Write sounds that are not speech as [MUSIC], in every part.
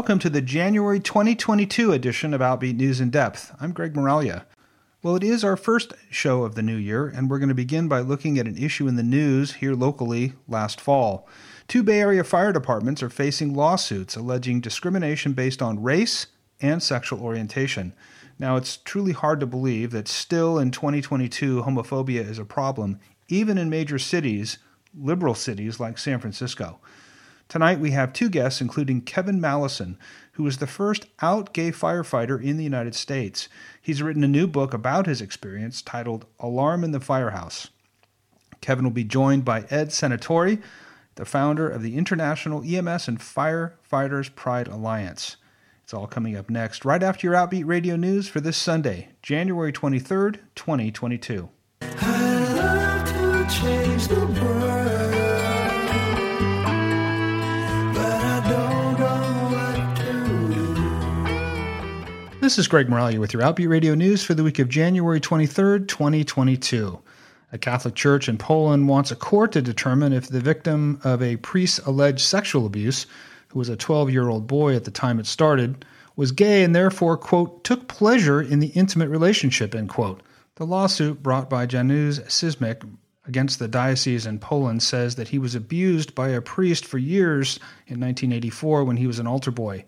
welcome to the January 2022 edition of Outbeat News in Depth. I'm Greg Moralia. Well, it is our first show of the new year, and we're going to begin by looking at an issue in the news here locally last fall. Two Bay Area fire departments are facing lawsuits alleging discrimination based on race and sexual orientation. Now, it's truly hard to believe that still in 2022, homophobia is a problem, even in major cities, liberal cities like San Francisco. Tonight we have two guests, including Kevin Mallinson, who is the first out gay firefighter in the United States. He's written a new book about his experience titled Alarm in the Firehouse. Kevin will be joined by Ed Senatore, the founder of the International EMS and Firefighters Pride Alliance. It's all coming up next, right after your Outbeat Radio News for this Sunday, January 23rd, 2022. This is Greg Moralia with your Outbeat Radio News for the week of January 23rd, 2022. A Catholic church in Poland wants a court to determine if the victim of a priest's alleged sexual abuse, who was a 12 year old boy at the time it started, was gay and therefore, quote, took pleasure in the intimate relationship, end quote. The lawsuit brought by Janusz Szymik against the diocese in Poland says that he was abused by a priest for years in 1984 when he was an altar boy.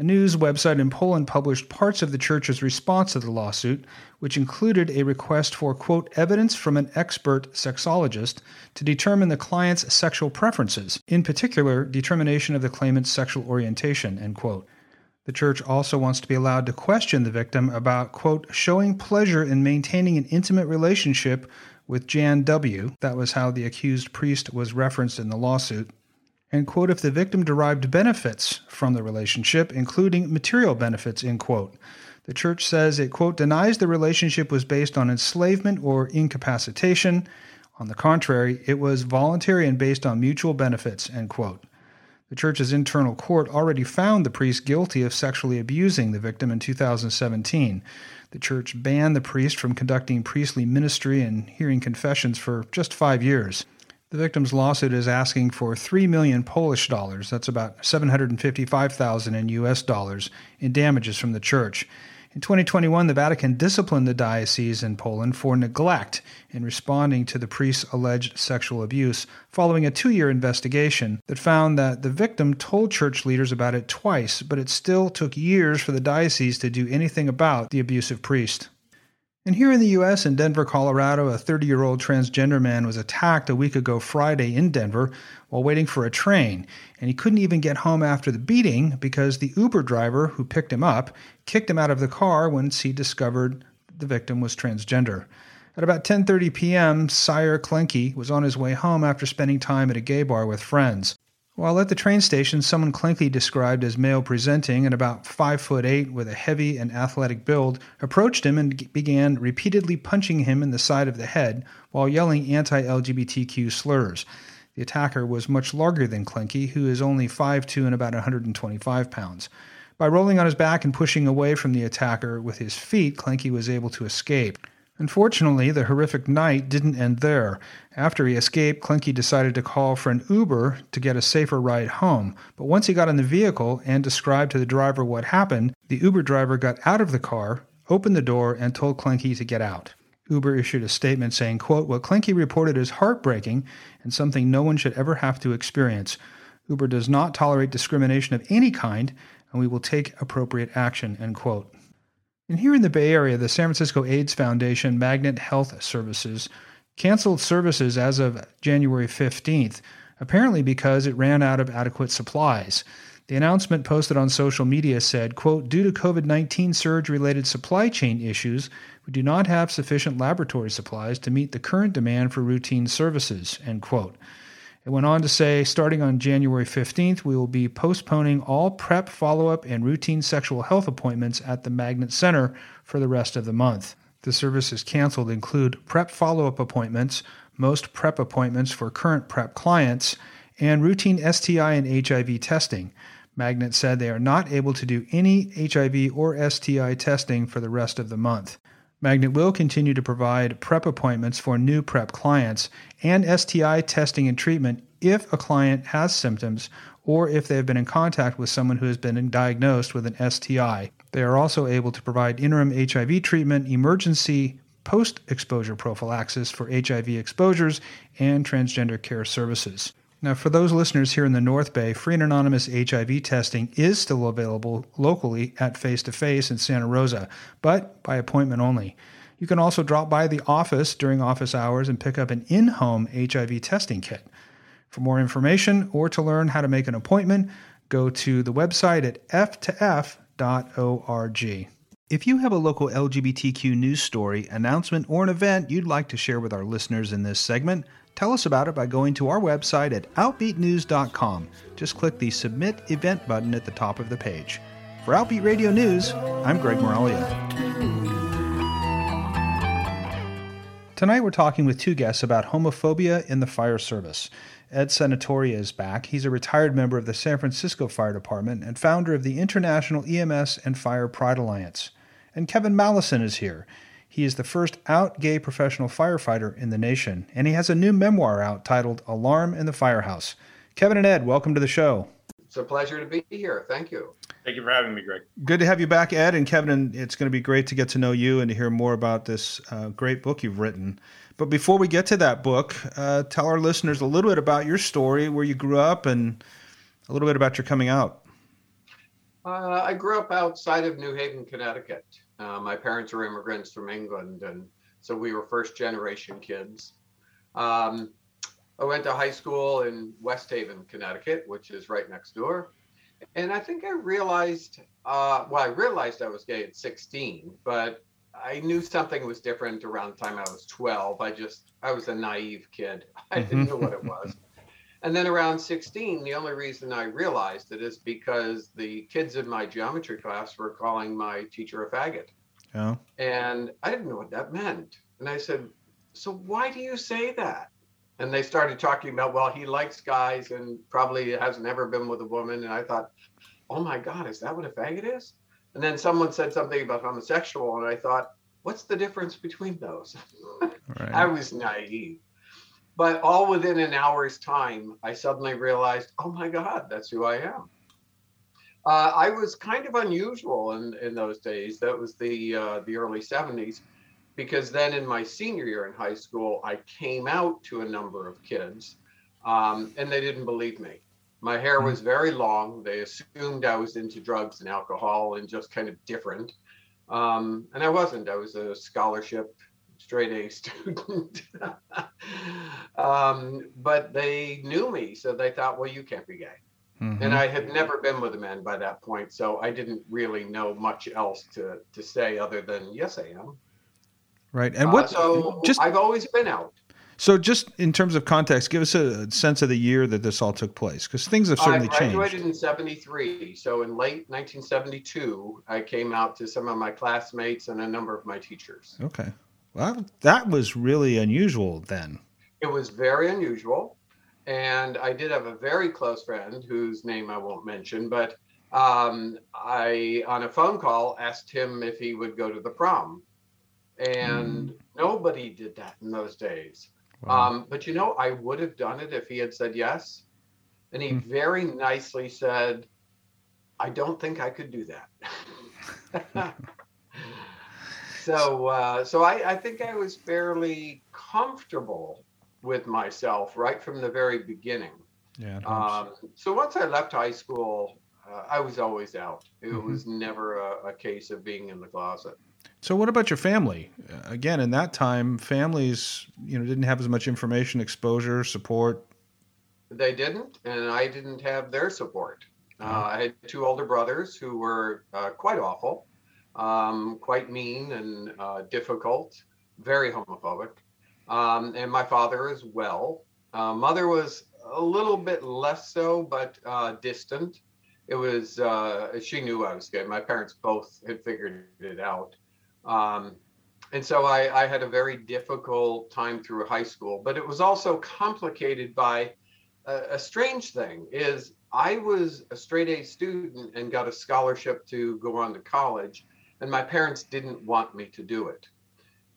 A news website in Poland published parts of the church's response to the lawsuit, which included a request for, quote, evidence from an expert sexologist to determine the client's sexual preferences, in particular, determination of the claimant's sexual orientation, end quote. The church also wants to be allowed to question the victim about, quote, showing pleasure in maintaining an intimate relationship with Jan W. That was how the accused priest was referenced in the lawsuit and quote if the victim derived benefits from the relationship including material benefits end quote. The church says it quote denies the relationship was based on enslavement or incapacitation. On the contrary it was voluntary and based on mutual benefits end quote. The church's internal court already found the priest guilty of sexually abusing the victim in 2017 the church banned the priest from conducting priestly ministry and hearing confessions for just five years the victim's lawsuit is asking for 3 million Polish dollars, that's about 755,000 in US dollars, in damages from the church. In 2021, the Vatican disciplined the diocese in Poland for neglect in responding to the priest's alleged sexual abuse following a two year investigation that found that the victim told church leaders about it twice, but it still took years for the diocese to do anything about the abusive priest. And here in the U.S., in Denver, Colorado, a 30 year old transgender man was attacked a week ago Friday in Denver while waiting for a train. And he couldn't even get home after the beating because the Uber driver who picked him up kicked him out of the car once he discovered the victim was transgender. At about 10:30 p.m., Sire Klenke was on his way home after spending time at a gay bar with friends. While at the train station, someone Klenke described as male presenting and about five foot eight with a heavy and athletic build approached him and began repeatedly punching him in the side of the head while yelling anti LGBTQ slurs. The attacker was much larger than Klenke, who is only 5'2 and about 125 pounds. By rolling on his back and pushing away from the attacker with his feet, Klenke was able to escape. Unfortunately, the horrific night didn't end there. After he escaped, Klenke decided to call for an Uber to get a safer ride home. But once he got in the vehicle and described to the driver what happened, the Uber driver got out of the car, opened the door, and told Klenke to get out. Uber issued a statement saying, quote, What Klenke reported is heartbreaking and something no one should ever have to experience. Uber does not tolerate discrimination of any kind, and we will take appropriate action, end quote. And here in the Bay Area, the San Francisco AIDS Foundation Magnet Health Services canceled services as of January 15th, apparently because it ran out of adequate supplies. The announcement posted on social media said, quote, due to COVID-19 surge-related supply chain issues, we do not have sufficient laboratory supplies to meet the current demand for routine services, end quote. It went on to say, starting on January 15th, we will be postponing all PrEP follow up and routine sexual health appointments at the Magnet Center for the rest of the month. The services canceled include PrEP follow up appointments, most PrEP appointments for current PrEP clients, and routine STI and HIV testing. Magnet said they are not able to do any HIV or STI testing for the rest of the month. Magnet will continue to provide PrEP appointments for new PrEP clients and STI testing and treatment if a client has symptoms or if they have been in contact with someone who has been diagnosed with an STI. They are also able to provide interim HIV treatment, emergency post exposure prophylaxis for HIV exposures, and transgender care services. Now, for those listeners here in the North Bay, free and anonymous HIV testing is still available locally at Face to Face in Santa Rosa, but by appointment only. You can also drop by the office during office hours and pick up an in home HIV testing kit. For more information or to learn how to make an appointment, go to the website at f2f.org. If you have a local LGBTQ news story, announcement, or an event you'd like to share with our listeners in this segment, tell us about it by going to our website at outbeatnews.com. Just click the Submit Event button at the top of the page. For Outbeat Radio News, I'm Greg Moralia. Tonight we're talking with two guests about homophobia in the fire service. Ed Senatore is back. He's a retired member of the San Francisco Fire Department and founder of the International EMS and Fire Pride Alliance. And Kevin Mallinson is here. He is the first out gay professional firefighter in the nation, and he has a new memoir out titled Alarm in the Firehouse. Kevin and Ed, welcome to the show. It's a pleasure to be here. Thank you. Thank you for having me, Greg. Good to have you back, Ed and Kevin. And it's going to be great to get to know you and to hear more about this uh, great book you've written. But before we get to that book, uh, tell our listeners a little bit about your story, where you grew up, and a little bit about your coming out. Uh, I grew up outside of New Haven, Connecticut. Uh, my parents were immigrants from England, and so we were first generation kids. Um, I went to high school in West Haven, Connecticut, which is right next door. And I think I realized, uh, well, I realized I was gay at 16, but I knew something was different around the time I was 12. I just, I was a naive kid. [LAUGHS] I didn't know what it was. And then around 16, the only reason I realized it is because the kids in my geometry class were calling my teacher a faggot. Yeah. And I didn't know what that meant. And I said, So why do you say that? and they started talking about well he likes guys and probably has never been with a woman and i thought oh my god is that what a faggot is and then someone said something about homosexual and i thought what's the difference between those [LAUGHS] right. i was naive but all within an hour's time i suddenly realized oh my god that's who i am uh, i was kind of unusual in, in those days that was the uh, the early 70s because then in my senior year in high school, I came out to a number of kids um, and they didn't believe me. My hair was very long. They assumed I was into drugs and alcohol and just kind of different. Um, and I wasn't. I was a scholarship straight A student. [LAUGHS] um, but they knew me, so they thought, well, you can't be gay. Mm-hmm. And I had never been with a man by that point, so I didn't really know much else to, to say other than, yes, I am. Right. And what? Uh, so just I've always been out. So, just in terms of context, give us a sense of the year that this all took place, because things have certainly changed. I graduated changed. in '73, so in late 1972, I came out to some of my classmates and a number of my teachers. Okay, well, that was really unusual then. It was very unusual, and I did have a very close friend whose name I won't mention, but um, I, on a phone call, asked him if he would go to the prom and mm. nobody did that in those days. Wow. Um, but you know, I would have done it if he had said yes. And he mm. very nicely said, I don't think I could do that. [LAUGHS] so, uh, so I, I, think I was fairly comfortable with myself right from the very beginning. Yeah. Um, so once I left high school, uh, I was always out. It mm-hmm. was never a, a case of being in the closet. So, what about your family? Uh, again, in that time, families, you know, didn't have as much information, exposure, support. They didn't, and I didn't have their support. Uh, I had two older brothers who were uh, quite awful, um, quite mean and uh, difficult, very homophobic, um, and my father as well. Uh, mother was a little bit less so, but uh, distant. It was she knew I was gay. My parents both had figured it out. Um, and so I, I, had a very difficult time through high school, but it was also complicated by a, strange thing is I was a straight A student and got a scholarship to go on to college, and my parents didn't want me to do it.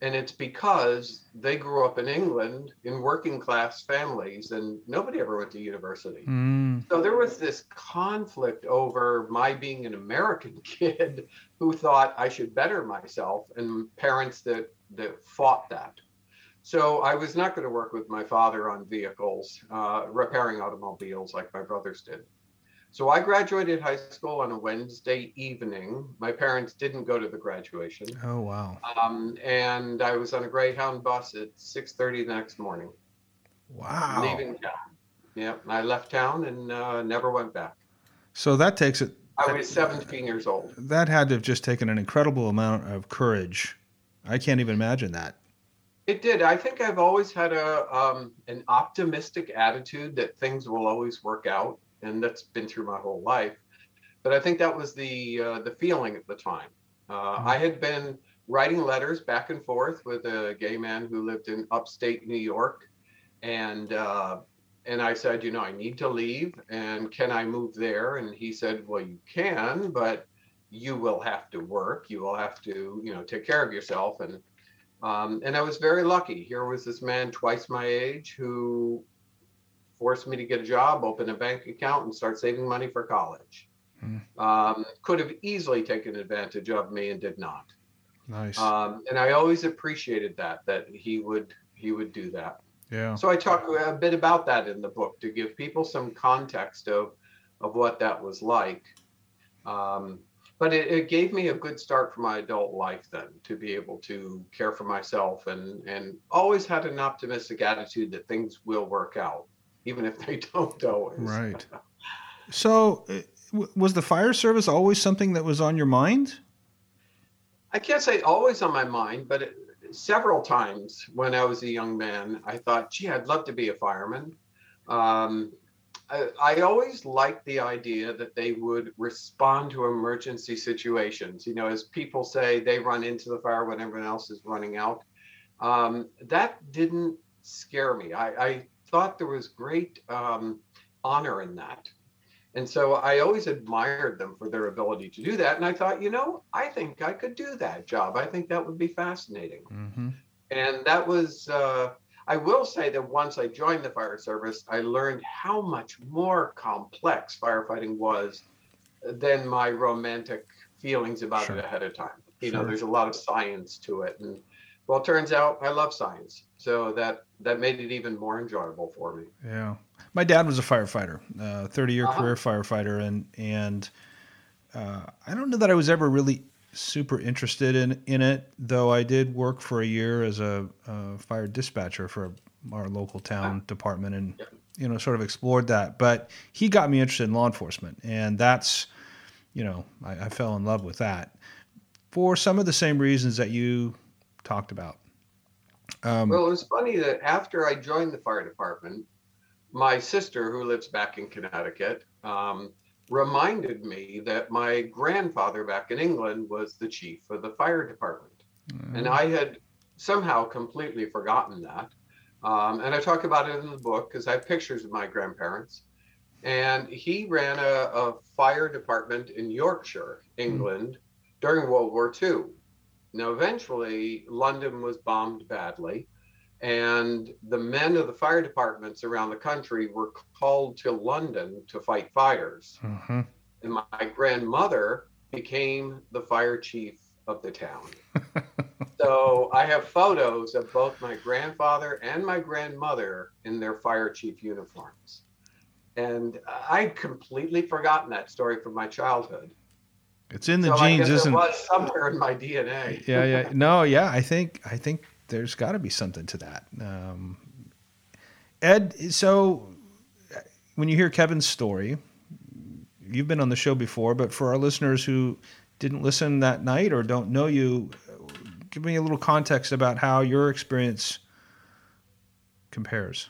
and it's because they grew up in England in working class families and nobody ever went to university. Mm. So there was this conflict over my being an American [LAUGHS] kid who thought I should better myself and parents that that fought that. So I was not going to work with my father on vehicles, uh, repairing automobiles like my brothers did. So I graduated high school on a Wednesday evening. My parents didn't go to the graduation. Oh wow! Um, and I was on a Greyhound bus at 6:30 the next morning. Wow! Leaving town. Yeah, I left town and uh, never went back. So that takes it. I was 17 years old. That had to have just taken an incredible amount of courage. I can't even imagine that. It did. I think I've always had a um, an optimistic attitude that things will always work out and that's been through my whole life. But I think that was the uh, the feeling at the time. Uh, mm-hmm. I had been writing letters back and forth with a gay man who lived in upstate New York, and uh, and I said, you know, I need to leave, and can I move there? And he said, well, you can, but you will have to work. You will have to, you know, take care of yourself. And um, and I was very lucky. Here was this man twice my age who forced me to get a job, open a bank account, and start saving money for college. Mm. Um, could have easily taken advantage of me and did not. Nice. Um, and I always appreciated that that he would he would do that. Yeah. So I talk a bit about that in the book to give people some context of of what that was like. Um, but it, it, gave me a good start for my adult life then to be able to care for myself and and always had an optimistic attitude that things will work out even if they [LAUGHS] don't always. Right. So, uh, was the fire service always something that was on your mind? I can't say always on my mind, but it, several times when I was a young man, I thought, gee, I'd love to be a fireman. Um, I, I, always liked the idea that they would respond to emergency situations. You know, as people say, they run into the fire when everyone else is running out. Um, that didn't scare me. I, I thought there was great um, honor in that. And so I always admired them for their ability to do that. And I thought, you know, I think I could do that job. I think that would be fascinating. Mm-hmm. And that was, uh, I will say that once I joined the fire service, I learned how much more complex firefighting was than my romantic feelings about sure. it ahead of time. You sure. know, there's a lot of science to it. And well, it turns out I love science, so that that made it even more enjoyable for me. Yeah, my dad was a firefighter, uh, thirty year uh-huh. career firefighter, and and uh, I don't know that I was ever really super interested in in it, though I did work for a year as a, a fire dispatcher for our local town uh-huh. department, and yeah. you know sort of explored that. But he got me interested in law enforcement, and that's you know I, I fell in love with that for some of the same reasons that you talked about. Um, well, it was funny that after I joined the fire department, my sister, who lives back in Connecticut, um, reminded me that my grandfather back in England was the chief of the fire department. Mm. And I had somehow completely forgotten that. Um, and I talk about it in the book because I have pictures of my grandparents. And he ran a, a fire department in Yorkshire, mm. England, mm. during World War II. Now, eventually, London was bombed badly, and the men of the fire departments around the country were called to London to fight fires. Mm-hmm. And my grandmother became the fire chief of the town. [LAUGHS] so I have photos of both my grandfather and my grandmother in their fire chief uniforms. And I'd completely forgotten that story from my childhood. It's in the so genes, isn't it? Was somewhere in my DNA. yeah, yeah. No, yeah. I think I think there's got to be something to that. Um, Ed, so when you hear Kevin's story, you've been on the show before, but for our listeners who didn't listen that night or don't know you, give me a little context about how your experience compares.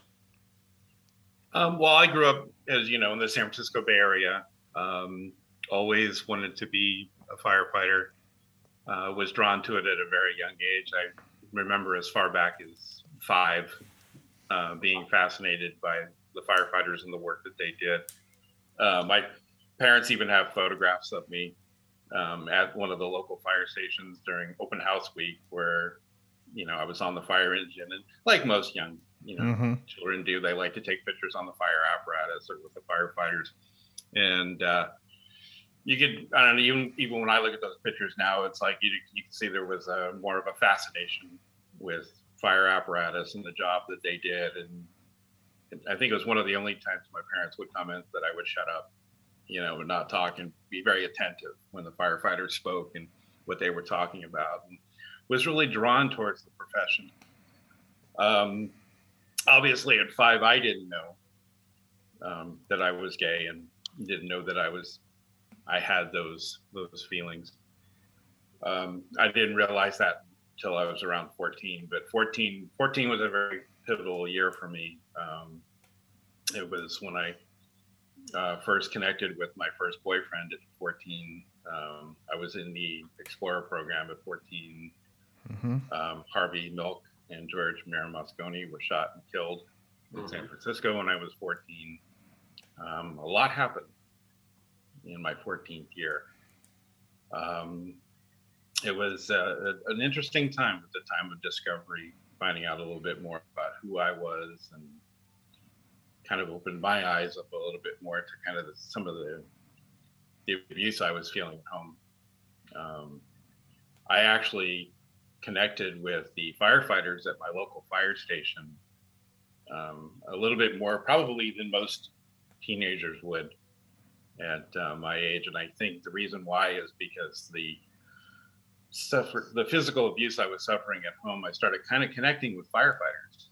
Um, well, I grew up, as you know, in the San Francisco Bay Area. Um, always wanted to be a firefighter. Uh, was drawn to it at a very young age. I remember as far back as five, uh, being fascinated by the firefighters and the work that they did. Uh, my parents even have photographs of me um, at one of the local fire stations during open house week, where you know, I was on the fire engine, and like most young, you know, Mm-hmm. children do, they like to take pictures on the fire apparatus or with the firefighters, and uh, you could, I don't know, even even when I look at those pictures now, it's like you you can see there was a more of a fascination with fire apparatus and the job that they did, and I think it was one of the only times my parents would comment that I would shut up, you know, and not talk and be very attentive when the firefighters spoke and what they were talking about. And was really drawn towards the profession. Um, obviously, at five, I didn't know um, that I was gay and didn't know that I was, I had those those feelings. Um, I didn't realize that until I was around 14. But 14, 14 was a very pivotal year for me. Um, it was when I uh, first connected with my first boyfriend at 14. Um, I was in the Explorer program at 14. Mm-hmm. Um, Harvey Milk and George Moscone were shot and killed in San Francisco when I was 14. Um, a lot happened in my 14th year. Um, it was uh, an interesting time at the time of discovery, finding out a little bit more about who I was and kind of opened my eyes up a little bit more to kind of the, some of the, the abuse I was feeling at home. Um, I actually connected with the firefighters at my local fire station um, a little bit more, probably than most teenagers would at uh, my age. And I think the reason why is because the suffer the physical abuse I was suffering at home, I started kind of connecting with firefighters.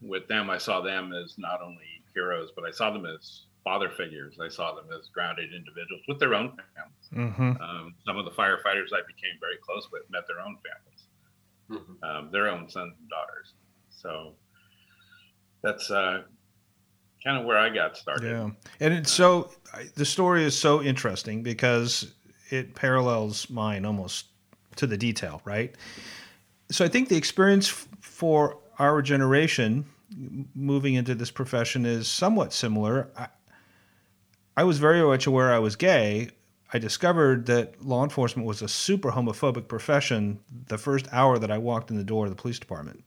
With them, I saw them as not only heroes, but I saw them as father figures. I saw them as grounded individuals with their own families. Mm-hmm. Um, some of the firefighters I became very close with met their own families, Mhm. um, their own sons and daughters. So that's uh, kind of where I got started. Yeah, and it's so the story is so interesting because it parallels mine almost to the detail, right? So I think the experience for our generation moving into this profession is somewhat similar. I, I was very much aware I was gay. I discovered that law enforcement was a super homophobic profession the first hour that I walked in the door of the police department.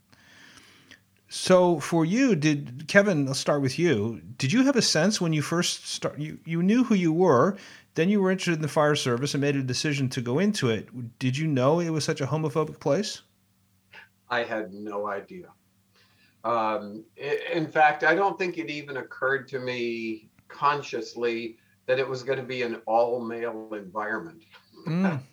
So for you, did Kevin? Let's start with you. Did you have a sense when you first start? You you knew who you were, then you were interested in the fire service and made a decision to go into it. Did you know it was such a homophobic place? I had no idea. Um, in fact, I don't think it even occurred to me consciously that it was going to be an all male environment. Mm, [LAUGHS]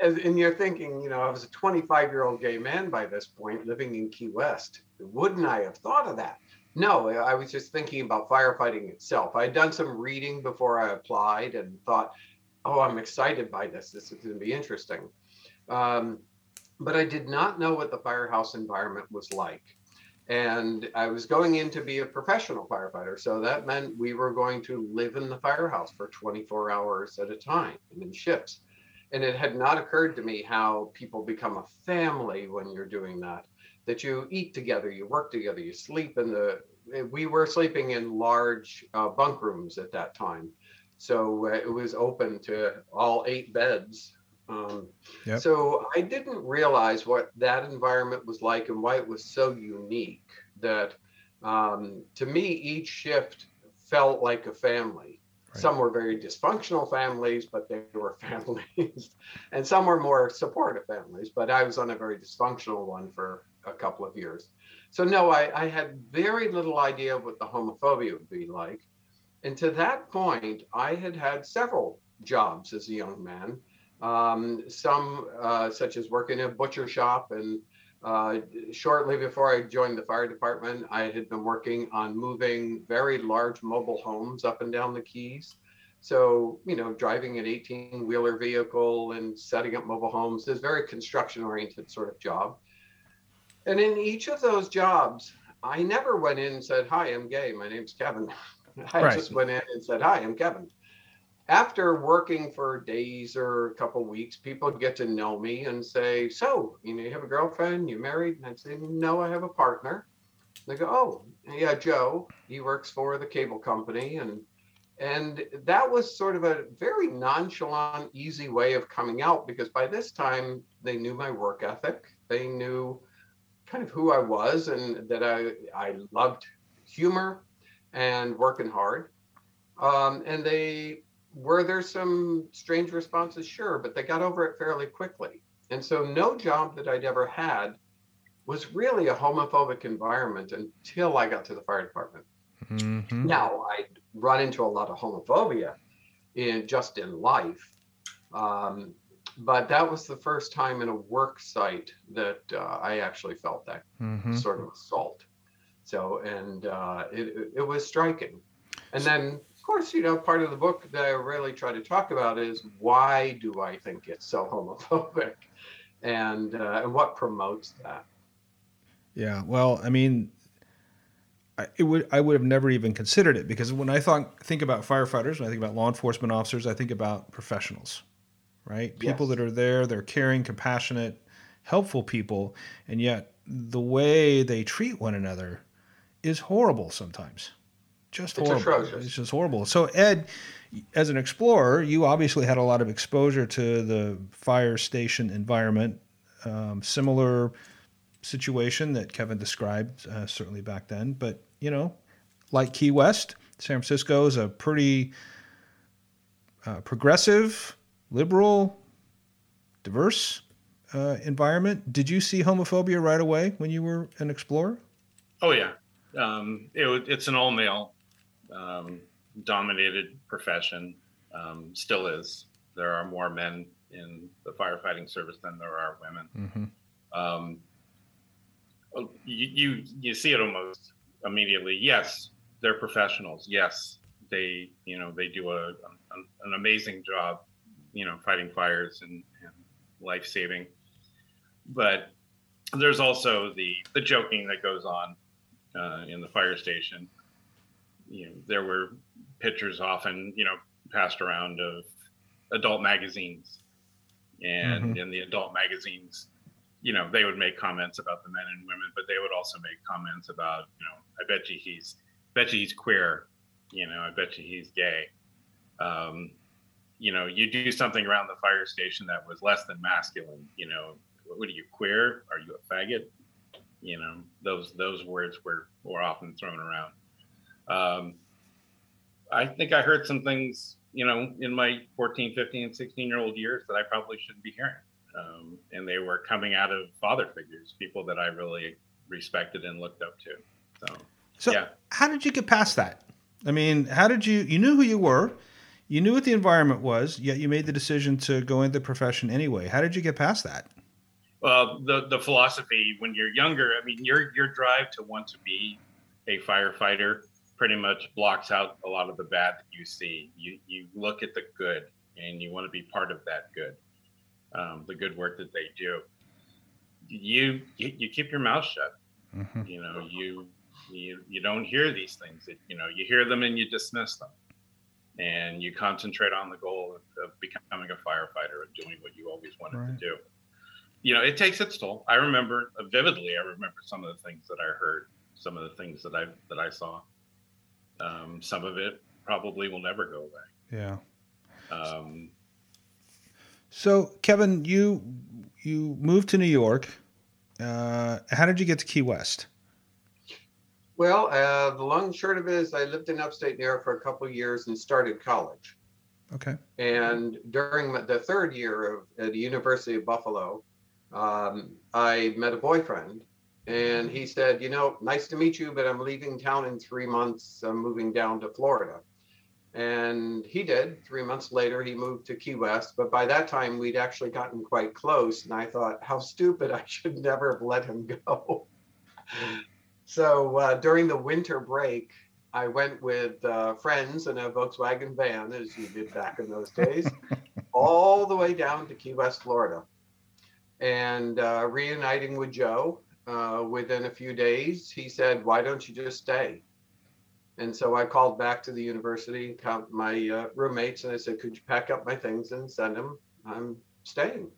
And, and you're thinking, you know, I was a 25 year old gay man by this point living in Key West. Wouldn't I have thought of that? No, I was just thinking about firefighting itself. I had done some reading before I applied and thought, oh, I'm excited by this. This is going to be interesting. Um, but I did not know what the firehouse environment was like. And I was going in to be a professional firefighter. So that meant we were going to live in the firehouse for 24 hours at a time in shifts. And it had not occurred to me how people become a family when you're doing that, that you eat together, you work together, you sleep in the, we were sleeping in large uh, bunk rooms at that time. So uh, it was open to all eight beds. Um, Yep. So I didn't realize what that environment was like and why it was so unique that um, to me, each shift felt like a family. Right. Some were very dysfunctional families, but they were [LAUGHS] families. and some were more supportive families, but I was on a very dysfunctional one for a couple of years. So, no, I, I had very little idea of what the homophobia would be like. And to that point, I had had several jobs as a young man, um, some uh, such as working in a butcher shop. And uh, shortly before I joined the fire department, I had been working on moving very large mobile homes up and down the Keys. So, you know, driving an 18 wheeler vehicle and setting up mobile homes is very construction oriented sort of job. And in each of those jobs, I never went in and said, Hi, I'm gay. My name's Kevin. [LAUGHS] I Right. just went in and said, Hi, I'm Kevin. After working for days or a couple weeks, people get to know me and say, So, you know, you have a girlfriend, you married? And I'd say, No, I have a partner. They go, Oh, yeah, Joe. He works for the cable company. And and that was sort of a very nonchalant, easy way of coming out because by this time they knew my work ethic. They knew kind of who I was and that I I loved humor and working hard. Um, and they were there some strange responses, sure, but they got over it fairly quickly. And so no job that I'd ever had was really a homophobic environment until I got to the fire department. Mm-hmm. Now I'd run into a lot of homophobia in just in life. Um, but that was the first time in a work site that uh, I actually felt that mm-hmm. sort of assault. So, and uh, it, it was striking. And then, of course, you know, part of the book that I really try to talk about is why do I think it's so [LAUGHS] homophobic and, uh, and what promotes that? Yeah. Well, I mean, I, it would I would have never even considered it because when I thought think about firefighters, when I think about law enforcement officers, I think about professionals, right? People yes. that are there, they're caring, compassionate, helpful people, and yet the way they treat one another is horrible sometimes. Just it's horrible. Atrocious. It's just horrible. So Ed, as an explorer, you obviously had a lot of exposure to the fire station environment, um, similar situation that Kevin described, uh, certainly back then. But, you know, like Key West, San Francisco is a pretty uh, progressive, liberal, diverse uh, environment. Did you see homophobia right away when you were an explorer? Oh, yeah. Um, it, it's an all male um, dominated profession, um, still is. There are more men in the firefighting service than there are women. Mm-hmm. Um, you, you you see it almost immediately. Yes, they're professionals. Yes, they you know they do a, a an amazing job, you know, fighting fires and, and life saving. But there's also the the joking that goes on uh, in the fire station. You know, there were pictures often, you know, passed around of adult magazines, and mm-hmm. in the adult magazines, you know, they would make comments about the men and women, but they would also make comments about, you know, I bet you he's, bet you he's queer, you know, I bet you he's gay. Um, you know, you do something around the fire station that was less than masculine, you know, what are you queer? Are you a faggot? You know, those those words were were often thrown around. Um, I think I heard some things, you know, in my 14, 15, 16 year old years that I probably shouldn't be hearing um, and they were coming out of father figures, people that I really respected and looked up to. So, so yeah. how did you get past that? I mean, how did you? You knew who you were, you knew what the environment was, yet you made the decision to go into the profession anyway. How did you get past that? Well, the the philosophy when you're younger, I mean, your your drive to want to be a firefighter pretty much blocks out a lot of the bad that you see. You you look at the good and you want to be part of that good um, the good work that they do. You you, you keep your mouth shut. Mm-hmm. You know, you you you don't hear these things. That, you know, you hear them and you dismiss them, and you concentrate on the goal of, of becoming a firefighter and doing what you always wanted right. to do. You know, it takes its toll. I remember uh, vividly. I remember some of the things that I heard, some of the things that I that I saw. Um, some of it probably will never go away. Yeah. Um, so, Kevin, you you moved to New York. Uh, how did you get to Key West? Well, uh, the long and short of it is, I lived in upstate New York for a couple of years and started college. Okay. And during the third year of at the University of Buffalo, um, I met a boyfriend, and he said, "You know, nice to meet you, but I'm leaving town in three months. I'm moving down to Florida." And he did. Three months later, he moved to Key West. But by that time, we'd actually gotten quite close. And I thought, how stupid. [LAUGHS] I should never have let him go. So uh, during the winter break, I went with uh, friends in a Volkswagen van, as you did back in those days, [LAUGHS] all the way down to Key West, Florida. And uh, reuniting with Joe uh, within a few days, he said, Why don't you just stay? And so I called back to the university, my uh, roommates, and I said, "Could you pack up my things and send them? I'm staying."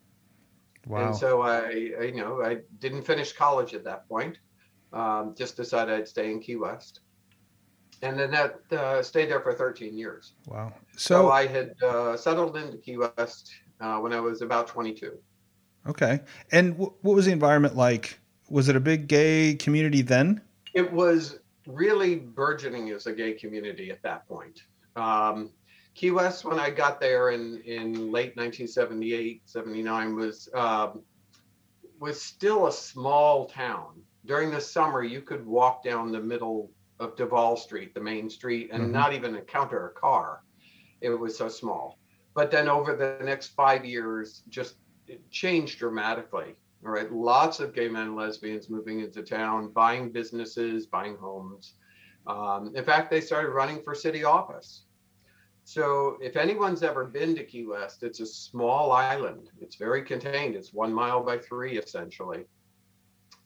Wow. And so I, I you know, I didn't finish college at that point. Um, just decided I'd stay in Key West, and then that uh, stayed there for 13 years. Wow. So, so I had uh, settled into Key West uh, when I was about 22. Okay. And w- what was the environment like was it a big gay community then? It was really burgeoning as a gay community at that point. Um, Key West, when I got there in, in late 1978, 79, was um, was still a small town. During the summer, you could walk down the middle of Duval Street, the main street, and mm-hmm. not even encounter a car. It was so small. But then over the next five years, just changed dramatically. All right, lots of gay men and lesbians moving into town, buying businesses, buying homes. Um, in fact, they started running for city office. So, if anyone's ever been to Key West, it's a small island. It's very contained. It's one mile by three, essentially.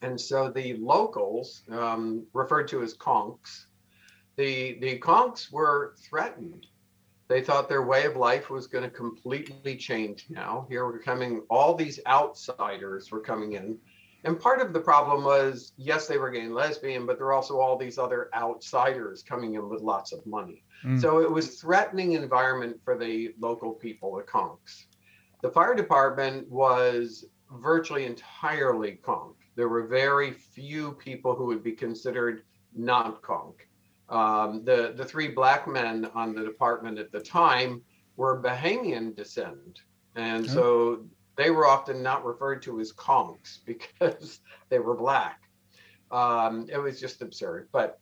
And so the locals, um, referred to as Conchs, the, the Conchs were threatened. They thought their way of life was going to completely change now. Here were coming, all these outsiders were coming in. And part of the problem was, yes, they were gay and lesbian, but there were also all these other outsiders coming in with lots of money. Mm. So it was a threatening environment for the local people, the Conchs. The fire department was virtually entirely Conch. There were very few people who would be considered non-Conch. Um, the the three black men on the department at the time were Bahamian descent, and so they were often not referred to as Conchs [LAUGHS] because they were black. Um, it was just absurd. But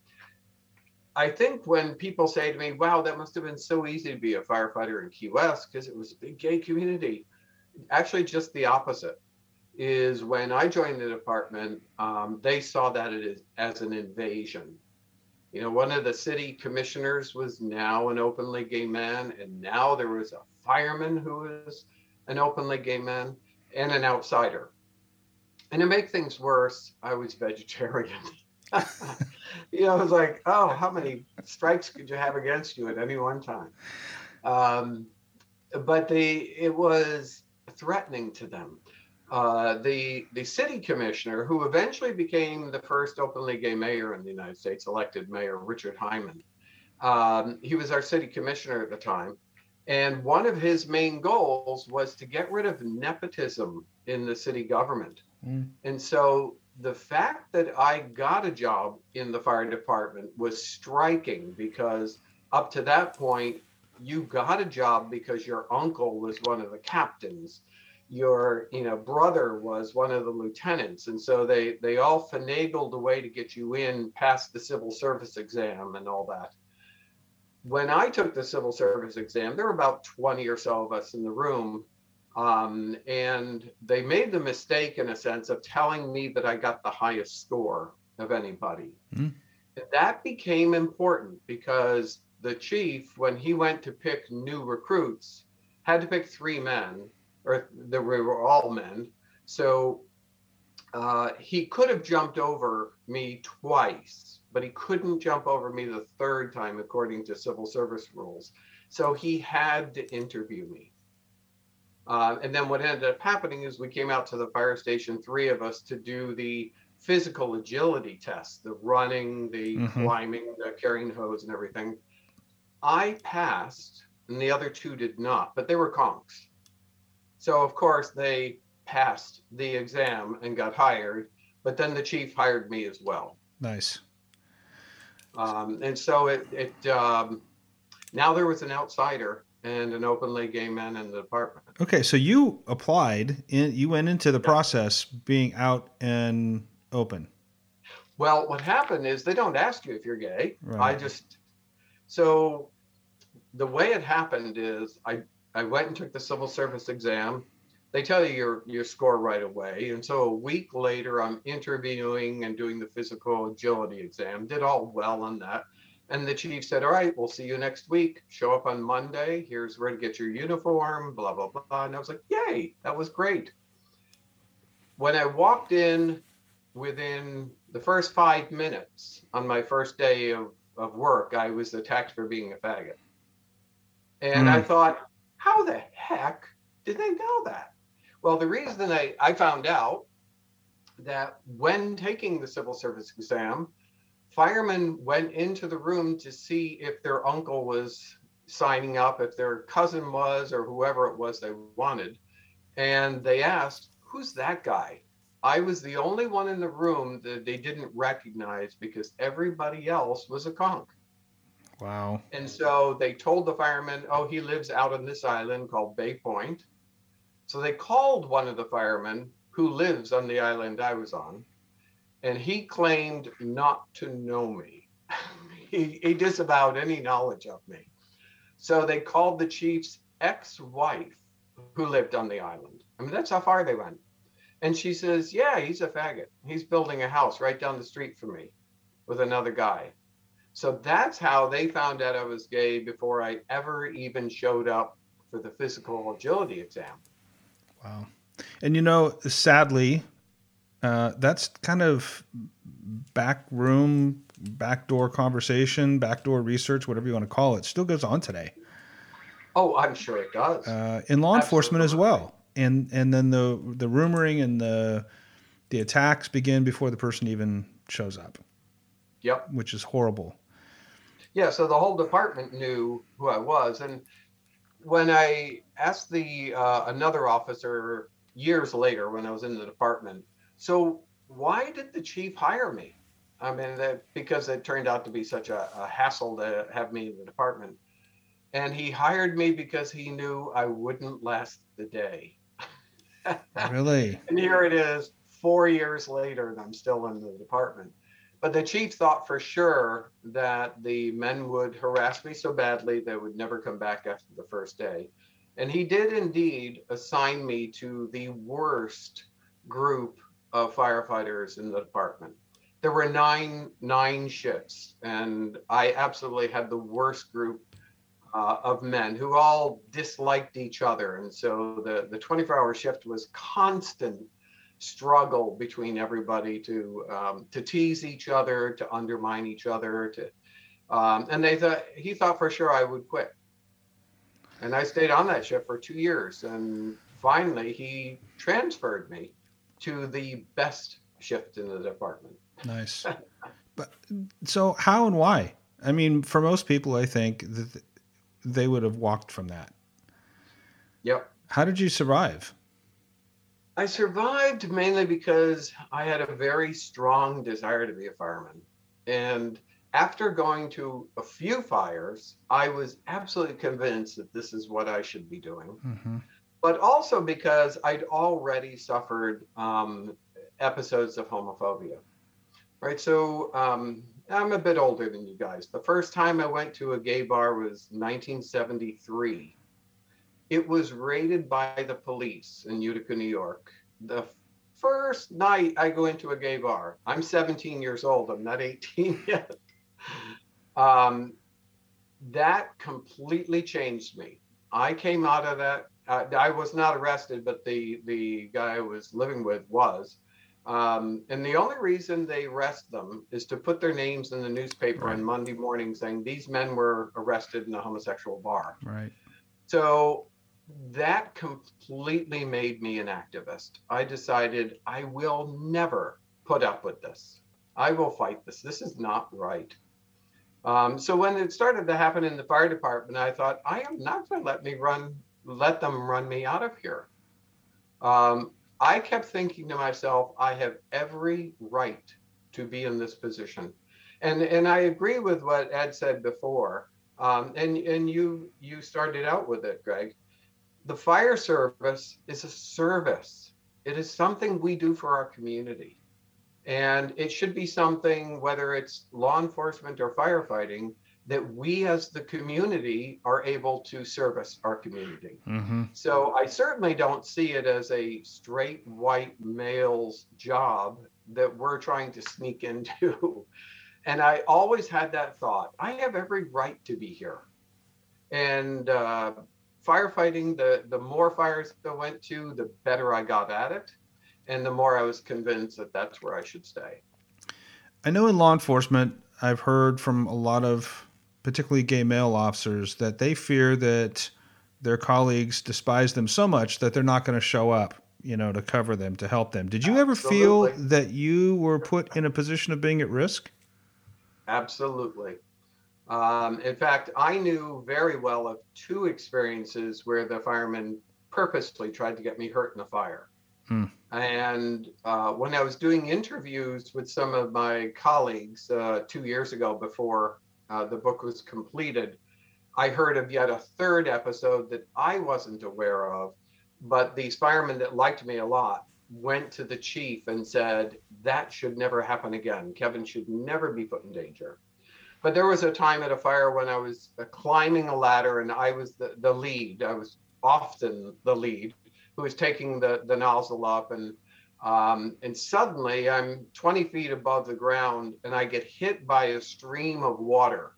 I think when people say to me, "Wow, that must have been so easy to be a firefighter in Key West because it was a big gay community," actually, just the opposite is when I joined the department, um, they saw that it is as an invasion. You know, one of the city commissioners was now an openly gay man, and now there was a fireman who was an openly gay man and an outsider. And to make things worse, I was vegetarian. [LAUGHS] you know, it was like, oh, how many strikes could you have against you at any one time? Um, but the it was threatening to them uh, the the city commissioner, who eventually became the first openly gay mayor in the United States, elected mayor Richard Heyman. Um, he was our city commissioner at the time, and one of his main goals was to get rid of nepotism in the city government. Mm. And so the fact that I got a job in the fire department was striking because up to that point, you got a job because your uncle was one of the captains your you know brother was one of the lieutenants. And so they they all finagled a way to get you in past the civil service exam and all that. When i took the civil service exam there were about 20 or so of us in the room um, and they made the mistake in a sense of telling me that i got the highest score of anybody. Mm. that became important because the chief when he went to pick new recruits had to pick three men or that we were all men. So uh, he could have jumped over me twice, but he couldn't jump over me the third time according to civil service rules. So he had to interview me. Uh, and then what ended up happening is we came out to the fire station, three of us, to do the physical agility test the running, the mm-hmm. climbing, the carrying hose, and everything. I passed, and the other two did not, but they were Conchs. So of course they passed the exam and got hired, but then the chief hired me as well. Nice. Um, and so it, it um, now there was an outsider and an openly gay man in the department. Okay, so you applied, in, you went into the yeah. process being out and open. Well, what happened is they don't ask you if you're gay. Right. I just so the way it happened is I I went and took the civil service exam. They tell you your your score right away, and so a week later, I'm interviewing and doing the physical agility exam. Did all well on that, and the chief said, "All right, we'll see you next week. Show up on Monday. Here's where to get your uniform." Blah blah blah. And I was like, "Yay, that was great." When I walked in, within the first five minutes on my first day of, of work, I was attacked for being a faggot. And mm. I thought, how the heck did they know that? Well, the reason I, I found out that when taking the civil service exam, firemen went into the room to see if their uncle was signing up, if their cousin was, or whoever it was they wanted. And they asked, Who's that guy? I was the only one in the room that they didn't recognize because everybody else was a conch. Wow. And so they told the firemen, oh, he lives out on this island called Bay Point. So they called one of the firemen who lives on the island I was on, and he claimed not to know me. [LAUGHS] he, he disavowed any knowledge of me. So they called the chief's ex wife who lived on the island. I mean, that's how far they went. And she says, Yeah, he's a faggot. He's building a house right down the street from me with another guy. So that's how they found out I was gay before I ever even showed up for the physical agility exam. Wow. And you know, sadly, uh, that's kind of back room, backdoor conversation, backdoor research, whatever you want to call it, still goes on today. Oh, I'm sure it does. Uh, in law enforcement as well. And and then the the rumoring and the the attacks begin before the person even shows up. Yep. Which is horrible. Yeah, so the whole department knew who I was, and when I asked the uh, another officer years later when I was in the department, so why did the chief hire me? I mean, that, because it turned out to be such a, a hassle to have me in the department, and he hired me because he knew I wouldn't last the day. [LAUGHS] really? And here it is, four years later, and I'm still in the department. But the chief thought for sure that the men would harass me so badly they would never come back after the first day. And he did indeed assign me to the worst group of firefighters in the department. There were nine nine shifts, and I absolutely had the worst group uh, of men who all disliked each other. And so the, the 24 hour shift was constant struggle between everybody to um, to tease each other, to undermine each other, to um, and they thought he thought for sure I would quit. And I stayed on that ship for two years, and finally he transferred me to the best shift in the department. Nice. but so how and why? I mean, for most people, I think that they would have walked from that. Yep. How did you survive? I survived mainly because I had a very strong desire to be a fireman. And after going to a few fires, I was absolutely convinced that this is what I should be doing. Mm-hmm. But also because I'd already suffered um, episodes of homophobia. Right. So um, I'm a bit older than you guys. The first time I went to a gay bar was 1973 it was raided by the police in Utica, New York. The first night I go into a gay bar, I'm 17 years old, I'm not 18 [LAUGHS] yet. Um, that completely changed me. I came out of that. Uh, I was not arrested, but the the guy I was living with was. Um, and the only reason they arrest them is to put their names in the newspaper right. on Monday morning saying these men were arrested in a homosexual bar. Right. So that completely made me an activist. I decided I will never put up with this. I will fight this. This is not right. Um, so when it started to happen in the fire department, I thought I am not going to let me run, let them run me out of here. Um, I kept thinking to myself, I have every right to be in this position, and and I agree with what Ed said before. Um, and and you you started out with it, Greg the fire service is a service. It is something we do for our community. And it should be something, whether it's law enforcement or firefighting, that we as the community are able to service our community. Mm-hmm. So I certainly don't see it as a straight white male's job that we're trying to sneak into. [LAUGHS] and I always had that thought I have every right to be here. And uh, firefighting, the the more fires I went to, the better I got at it, and the more I was convinced that that's where I should stay. I know in law enforcement, I've heard from a lot of particularly gay male officers that they fear that their colleagues despise them so much that they're not going to show up, you know, to cover them, to help them. Did you Absolutely. ever feel that you were put in a position of being at risk? Absolutely. Um, in fact, I knew very well of two experiences where the firemen purposely tried to get me hurt in the fire. Hmm. And uh, when I was doing interviews with some of my colleagues uh, two years ago before uh, the book was completed, I heard of yet a third episode that I wasn't aware of. But these firemen that liked me a lot went to the chief and said, That should never happen again. Kevin should never be put in danger. But there was a time at a fire when I was uh, climbing a ladder and I was the, the lead. I was often the lead who was taking the, the nozzle up. And, um, and suddenly I'm 20 feet above the ground and I get hit by a stream of water,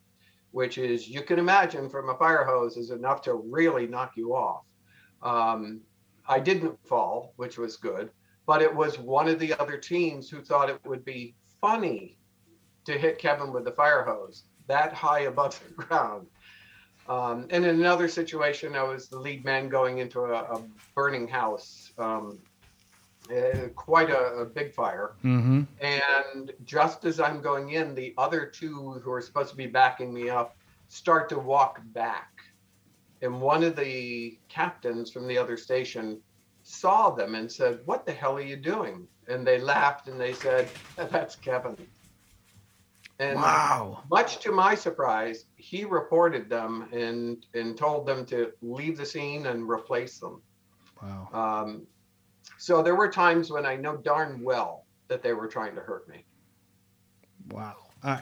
which is, you can imagine from a fire hose, is enough to really knock you off. Um, I didn't fall, which was good, but it was one of the other teams who thought it would be funny to hit Kevin with the fire hose that high above the [LAUGHS] ground. Um, and in another situation, I was the lead man going into a, a burning house, um, uh, quite a, a, big fire. Mm-hmm. And just as I'm going in, the other two who are supposed to be backing me up start to walk back. And one of the captains from the other station saw them and said, What the hell are you doing? And they laughed and they said, [LAUGHS] That's Kevin. And wow. much to my surprise, he reported them and and told them to leave the scene and replace them. Wow. Um, so there were times when I know darn well that they were trying to hurt me. Wow. Uh,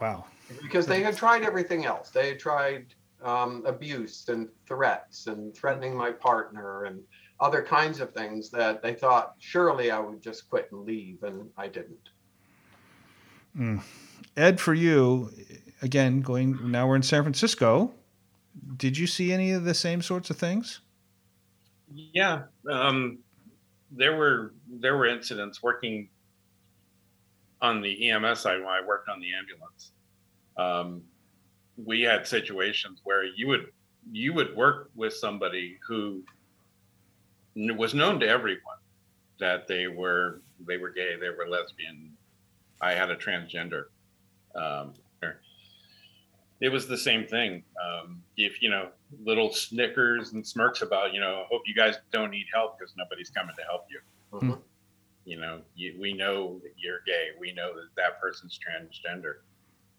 wow. Because they had tried everything else. They had tried um, abuse and threats and threatening my partner and other kinds of things that they thought surely I would just quit and leave, and I didn't. Mm. Ed, for you, again, going now we're in San Francisco. Did you see any of the same sorts of things? Yeah, um, there were there were incidents working on the EMS side when I worked on the ambulance. Um, we had situations where you would you would work with somebody who was known to everyone that they were they were gay, they were lesbian. I had a transgender um, it was the same thing. Um, if you know, little snickers and smirks about, you know, hope you guys don't need help because nobody's coming to help you. Mm-hmm. You know, you, we know that you're gay. We know that that person's transgender.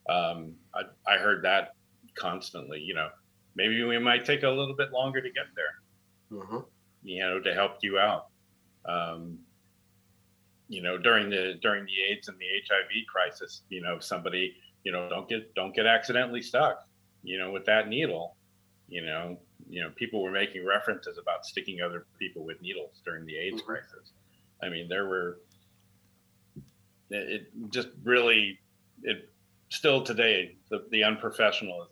Um, I, I heard that constantly. You know, maybe we might take a little bit longer to get there. Mm-hmm. You know, to help you out. Um, you know during the during the AIDS and the HIV crisis. You know, somebody you know don't get don't get accidentally stuck. You know, with that needle. You know, you know people were making references about sticking other people with needles during the AIDS mm-hmm. crisis. I mean, there were it just really it still today the, the unprofessionalism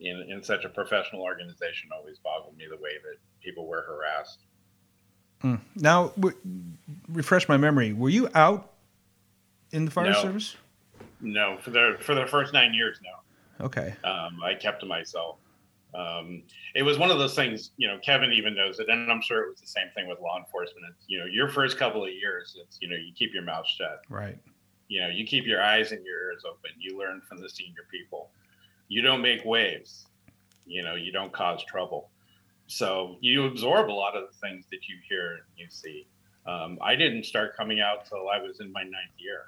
in, in such a professional organization always boggled me the way that people were harassed Mm. Now, w- refresh my memory. Were you out in the fire no. service? No, for the for the first nine years, no. Okay. Um, I kept to myself. Um, it was one of those things, you know. Kevin even knows it, and I'm sure it was the same thing with law enforcement. It's, you know, your first couple of years, it's you know, you keep your mouth shut. Right. You know, you keep your eyes and your ears open. You learn from the senior people. You don't make waves. You know, you don't cause trouble so you absorb a lot of the things that you hear and you see. Um, I didn't start coming out till I was in my ninth year,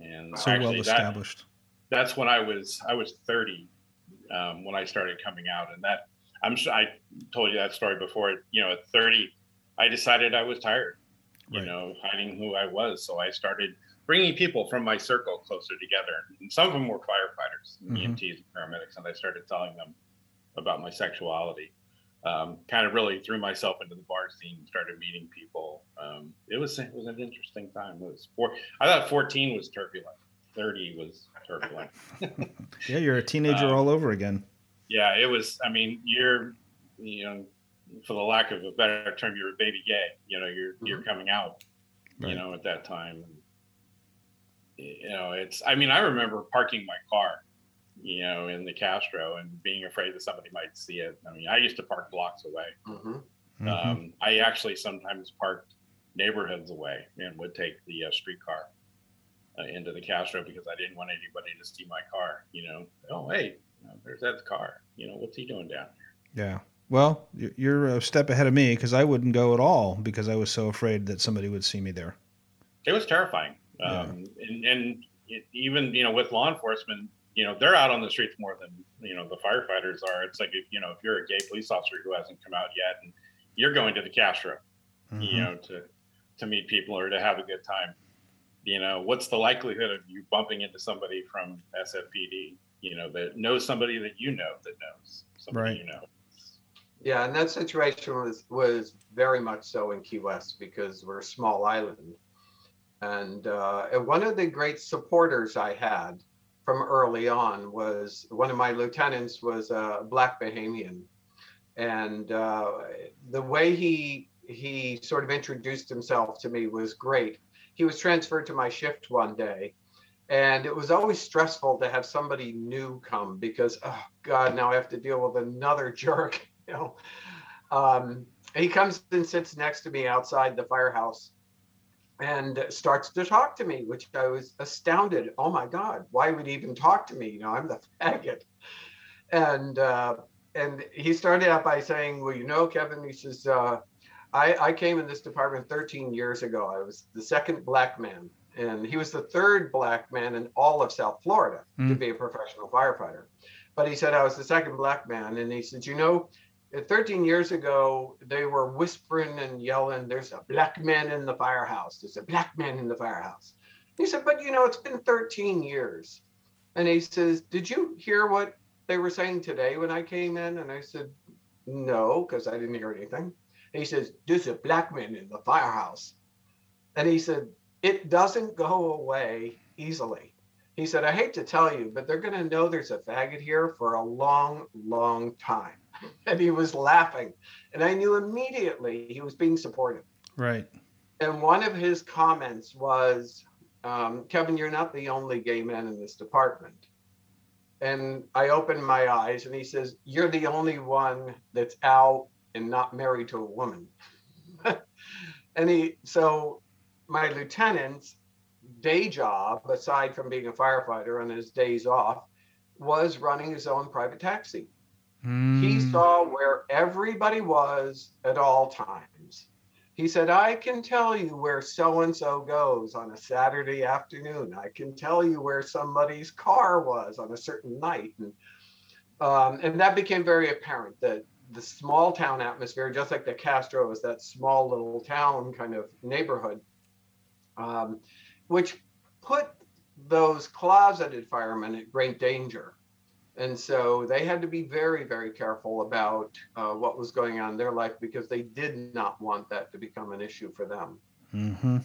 and so well established. That, that's when I was I was 30 um, when I started coming out, and that I'm sure I told you that story before. You know, at 30, I decided I was tired. You right. know, hiding who I was, so I started bringing people from my circle closer together. And some of them were firefighters, mm-hmm. EMTs, and paramedics, and I started telling them about my sexuality um, kind of really threw myself into the bar scene, started meeting people. Um, it was it was an interesting time. It was four. I thought 14 was turbulent. 30 was turbulent. [LAUGHS] yeah, you're a teenager um, all over again. Yeah, it was. I mean, you're you know, for the lack of a better term, you're a baby gay. You know, you're mm-hmm. you're coming out. Right. You know, at that time. You know, it's. I mean, I remember parking my car you know, in the Castro and being afraid that somebody might see it. I mean, I used to park blocks away. Mm-hmm. mm-hmm. Um, I actually sometimes parked neighborhoods away and would take the uh, streetcar uh, into the Castro because I didn't want anybody to see my car. You know, oh hey, there's that car. You know, what's he doing down here? Yeah. Well, you're a step ahead of me because I wouldn't go at all because I was so afraid that somebody would see me there. It was terrifying, yeah. um, and, and it, even you know with law enforcement, you know they're out on the streets more than you know the firefighters are. It's like if you know if you're a gay police officer who hasn't come out yet, and you're going to the Castro, mm-hmm. you know to to meet people or to have a good time. You know, what's the likelihood of you bumping into somebody from SFPD? You know that knows somebody that you know that knows somebody right. you know. Yeah, and that situation was was very much so in Key West because we're a small island, and, uh, and one of the great supporters I had from early on was one of my lieutenants was a black Bahamian, and uh, the way he he sort of introduced himself to me was great. He was transferred to my shift one day, and it was always stressful to have somebody new come because oh god, now I have to deal with another [LAUGHS] jerk. You know, um, he comes and sits next to me outside the firehouse and starts to talk to me, which I was astounded. Oh my God, why would he even talk to me? You know, I'm the [LAUGHS] faggot. And uh, and he started out by saying, "Well, you know, Kevin," he says, uh, I, I came in this department 13 years ago. I was the second black man, and he was the third black man in all of South Florida mm. to be a professional firefighter. But he said I was the second black man, and he said, you know, 13 years ago, they were whispering and yelling, "There's a black man in the firehouse. There's a black man in the firehouse." He said, "But you know, it's been 13 years." And he says, "Did you hear what they were saying today when I came in?" And I said, "No, because I didn't hear anything." he says, There's a black man in the firehouse. And he said, It doesn't go away easily. He said, I hate to tell you, but they're going to know there's a faggot here for a long, long time. [LAUGHS] And he was laughing. And I knew immediately he was being supportive. Right. And one of his comments was, um, Kevin, you're not the only gay man in this department. And I opened my eyes and he says, You're the only one that's out and not married to a woman. [LAUGHS] and he, so my lieutenant's day job, aside from being a firefighter on his days off, was running his own private taxi. Mm. He hmm. saw where everybody was at all times. He said, I can tell you where so and so goes on a Saturday afternoon. I can tell you where somebody's car was on a certain night. And, um, and that became very apparent that the small town atmosphere, just like the Castro is that small little town kind of neighborhood, um, which put those closeted firemen at great danger. And so they had to be very, very careful about uh, what was going on in their life because they did not want that to become an issue for them. Mm-hmm.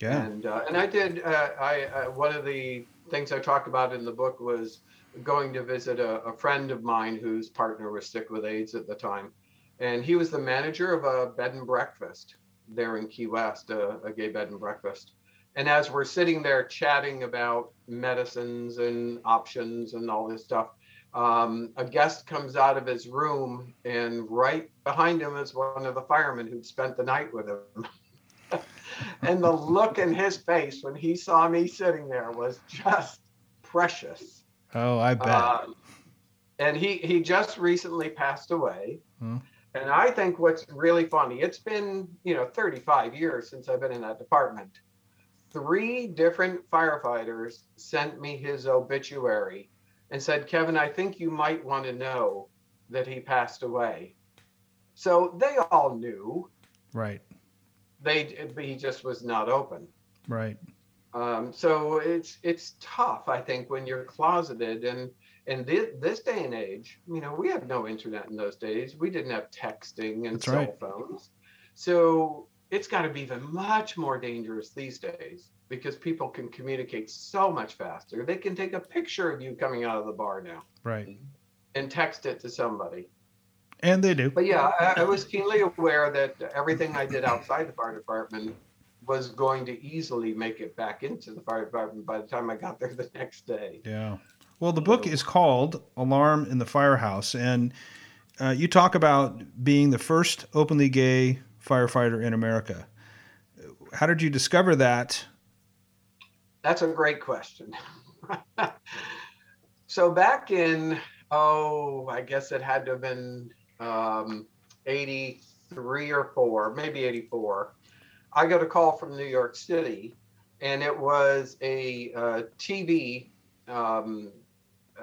Yeah. And uh, and I did. Uh, I uh, one of the things I talked about in the book was going to visit a, a friend of mine whose partner was sick with AIDS at the time. And he was the manager of a bed and breakfast there in Key West, a, a gay bed and breakfast. And as we're sitting there chatting about medicines and options and all this stuff, um, a guest comes out of his room, and right behind him is one of the firemen who'd spent the night with him. [LAUGHS] and the look in his face when he saw me sitting there was just precious. Oh, I bet. Uh, and he he just recently passed away. Hmm. And I think what's really funny, it's been, you know, 35 years since I've been in that department. Three different firefighters sent me his obituary and said, Kevin, I think you might want to know that he passed away. So they all knew. Right. They he just was not open. Right. Um, so it's it's tough, I think, when you're closeted and in this, this day and age, you know, we had no internet in those days. We didn't have texting and That's cell right. phones. So it's got to be even much more dangerous these days because people can communicate so much faster. They can take a picture of you coming out of the bar now. Right. And text it to somebody. And they do. But yeah, I, I was keenly aware that everything I did outside the fire department was going to easily make it back into the fire department by the time I got there the next day. Yeah. Well, the book is called Alarm in the Firehouse, and uh, you talk about being the first openly gay firefighter in America. How did you discover that? That's a great question. [LAUGHS] so back in oh, I guess it had to have been um, 83 or 4, maybe 84. I got a call from New York City, and it was a uh, TV um,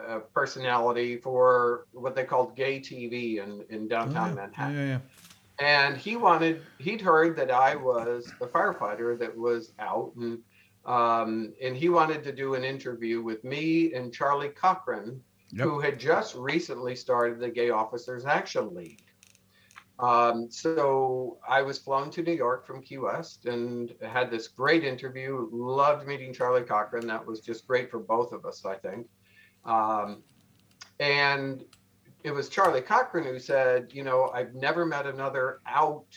uh, personality for what they called gay TV in, in downtown Oh, Manhattan Yeah, yeah. And he wanted he'd heard that i was a firefighter that was out and um, and he wanted to do an interview with me and charlie cochrane Yep. who had just recently started the gay officers action league. Um, so i was flown to new york from key west and had this great interview loved meeting charlie cochrane. That was just great for both of us i think. Um, and it was Charlie Cochrane who said, you know, I've never met another out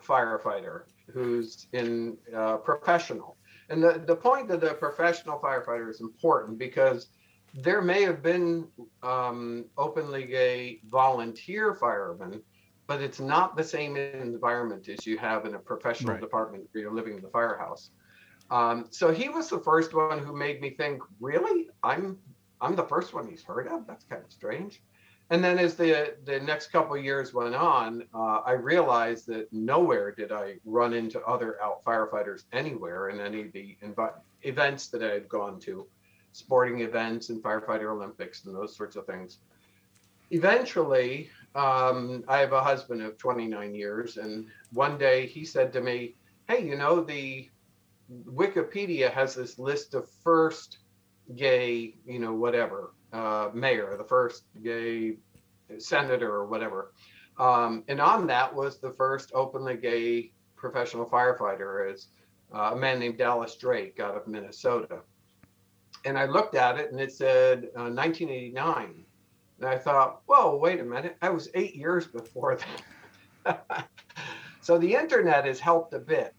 firefighter who's in uh, professional. And the, the point of the professional firefighter is important because there may have been um, openly gay volunteer firemen, but it's not the same environment as you have in a professional Right. department where you're living in the firehouse. Um, so he was the first one who made me think, really, I'm I'm the first one he's heard of. That's kind of strange. And then as the the next couple of years went on, uh, I realized that nowhere did I run into other out firefighters anywhere in any of the envi- events that I had gone to, sporting events and firefighter Olympics and those sorts of things. Eventually, um, I have a husband of 29 years, and one day he said to me, "Hey, you know the Wikipedia has this list of first gay, you know, whatever, uh, mayor, the first gay senator or whatever. Um, and on that was the first openly gay professional firefighter is uh, a man named Dallas Drake out of Minnesota. And I looked at it and it said uh, 1989. And I thought, whoa, wait a minute. I was eight years before that. [LAUGHS] so the internet has helped a bit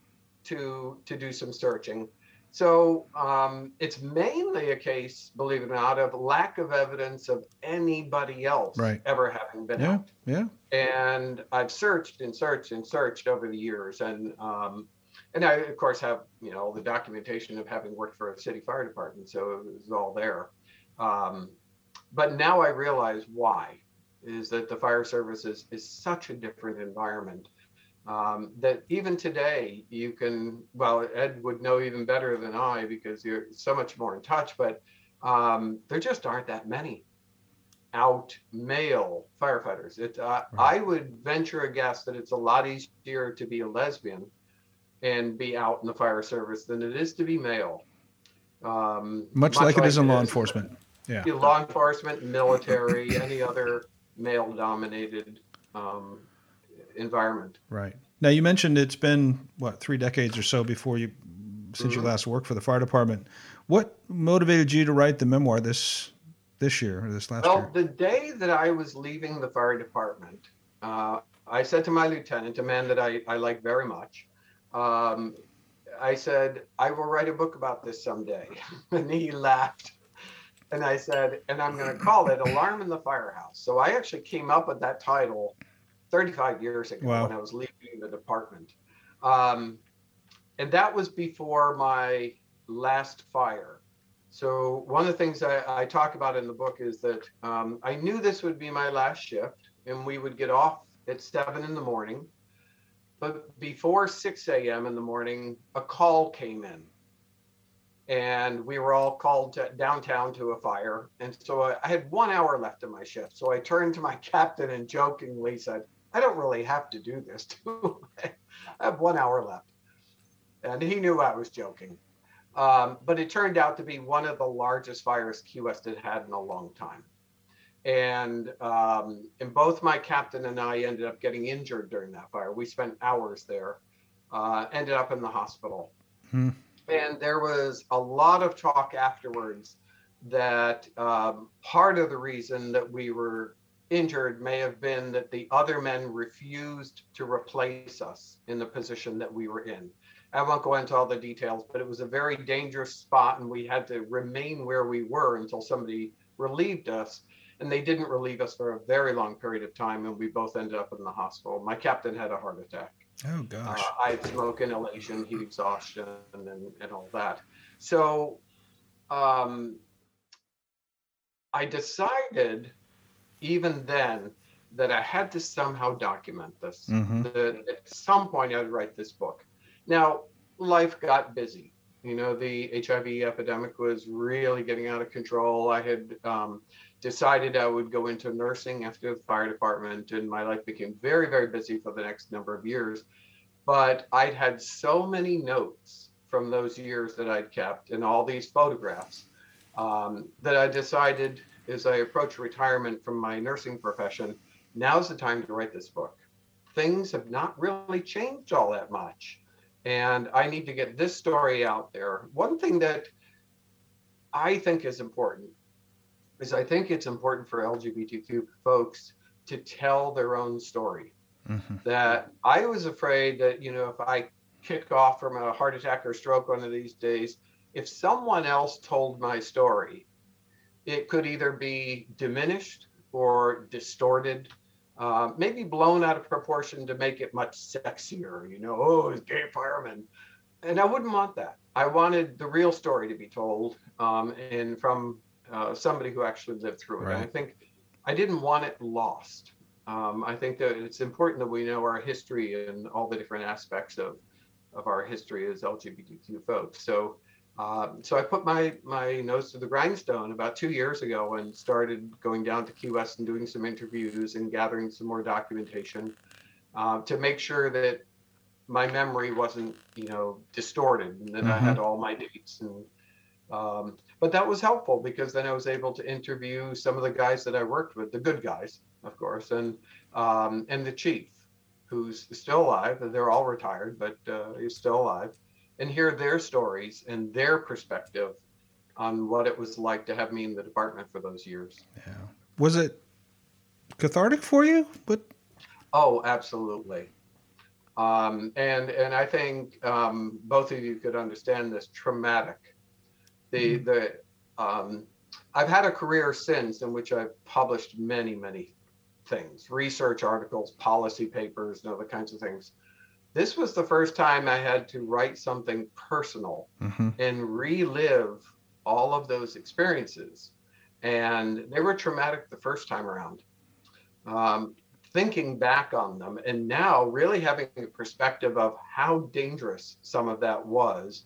to to do some searching. So um, it's mainly a case, believe it or not, of lack of evidence of anybody else Right. ever having been Yeah, out. yeah. And I've searched and searched and searched over the years, and um, and I of course have you know all the documentation of having worked for a city fire department, so it was all there. Um, but now I realize why is that the fire service is, is such a different environment um, that even today you can well ed would know even better than i because you're so much more in touch but um, there just aren't that many out male firefighters it uh, Right. i would venture a guess that it's a lot easier to be a lesbian and be out in the fire service than it is to be male um, Much, like it is in law is- enforcement. Yeah. law enforcement, military, any other male-dominated um, environment. Right. Now you mentioned it's been what three decades or so before you since you Mhm. last worked for the fire department. What motivated you to write the memoir this this year or this last Well, year? the day that I was leaving the fire department, uh, I said to my lieutenant, a man that I, I like very much, um, I said, I will write a book about this someday. [LAUGHS] and he laughed. And I said, and I'm going to call it Alarm in the Firehouse. So I actually came up with that title 35 years ago Wow. when I was leaving the department. Um, and that was before my last fire. So one of the things I, I talk about in the book is that um, I knew this would be my last shift, and we would get off at seven in the morning. But before 6 a.m. in the morning, a call came in, and we were all called to, downtown to a fire. And so I, I had one hour left in my shift. So I turned to my [LAUGHS] captain and jokingly said, "I don't really have to do this, [LAUGHS] do I? I have one hour left." And he knew I was joking. Um, but it turned out to be one of the largest fires Key West had had in a long time. And um, and both my captain and I ended up getting injured during that fire. We spent hours there, uh, ended up in the hospital. Hmm. And there was a lot of talk afterwards that um, part of the reason that we were injured may have been that the other men refused to replace us in the position that we were in. I won't go into all the details, but it was a very dangerous spot, and we had to remain where we were until somebody relieved us. And they didn't relieve us for a very long period of time, and we both ended up in the hospital. My captain had a heart attack. Oh Uh, gosh. I had smoke inhalation, heat exhaustion, and, and all that. So um, I decided even then that I had to somehow document this. Mhm. That at some point I'd write this book. Now, life got busy. You know, the HIV epidemic was really getting out of control. I had um, decided I would go into nursing after the fire department, and my life became very, very busy for the next number of years. But I'd had so many notes from those years that I'd kept and all these photographs um, that I decided as I approach retirement from my nursing profession, now's the time to write this book. Things have not really changed all that much. And I need to get this story out there. One thing that I think is important is I think it's important for LGBTQ folks to tell their own story. Mhm. That I was afraid that, you know, if I kick off from a heart attack or stroke one of these days, if someone else told my story, it could either be diminished or distorted, uh, maybe blown out of proportion to make it much sexier. You know, oh, he's gay fireman, and I wouldn't want that. I wanted the real story to be told, um, and from uh, somebody who actually lived through it. And I think I didn't want it lost. Um, I think that it's important that we know our history and all the different aspects of of our history as LGBTQ folks. So, um, so I put my my nose to the grindstone about two years ago and started going down to Key West and doing some interviews and gathering some more documentation uh, to make sure that my memory wasn't, you know, distorted and that I had all my dates and. Um, but that was helpful because then I was able to interview some of the guys that I worked with, the good guys, of course, and um, and the chief, who's still alive. They're all retired, but uh, he's still alive, and hear their stories and their perspective on what it was like to have me in the department for those years. Yeah. Was it cathartic for you? But Oh, absolutely. Um, and and I think um, both of you could understand this traumatic. The the um, I've had a career since in which I've published many many things, research articles, policy papers, and other kinds of things. This was the first time I had to write something personal Mhm. and relive all of those experiences. And they were traumatic the first time around. Um, thinking back on them and now really having a perspective of how dangerous some of that was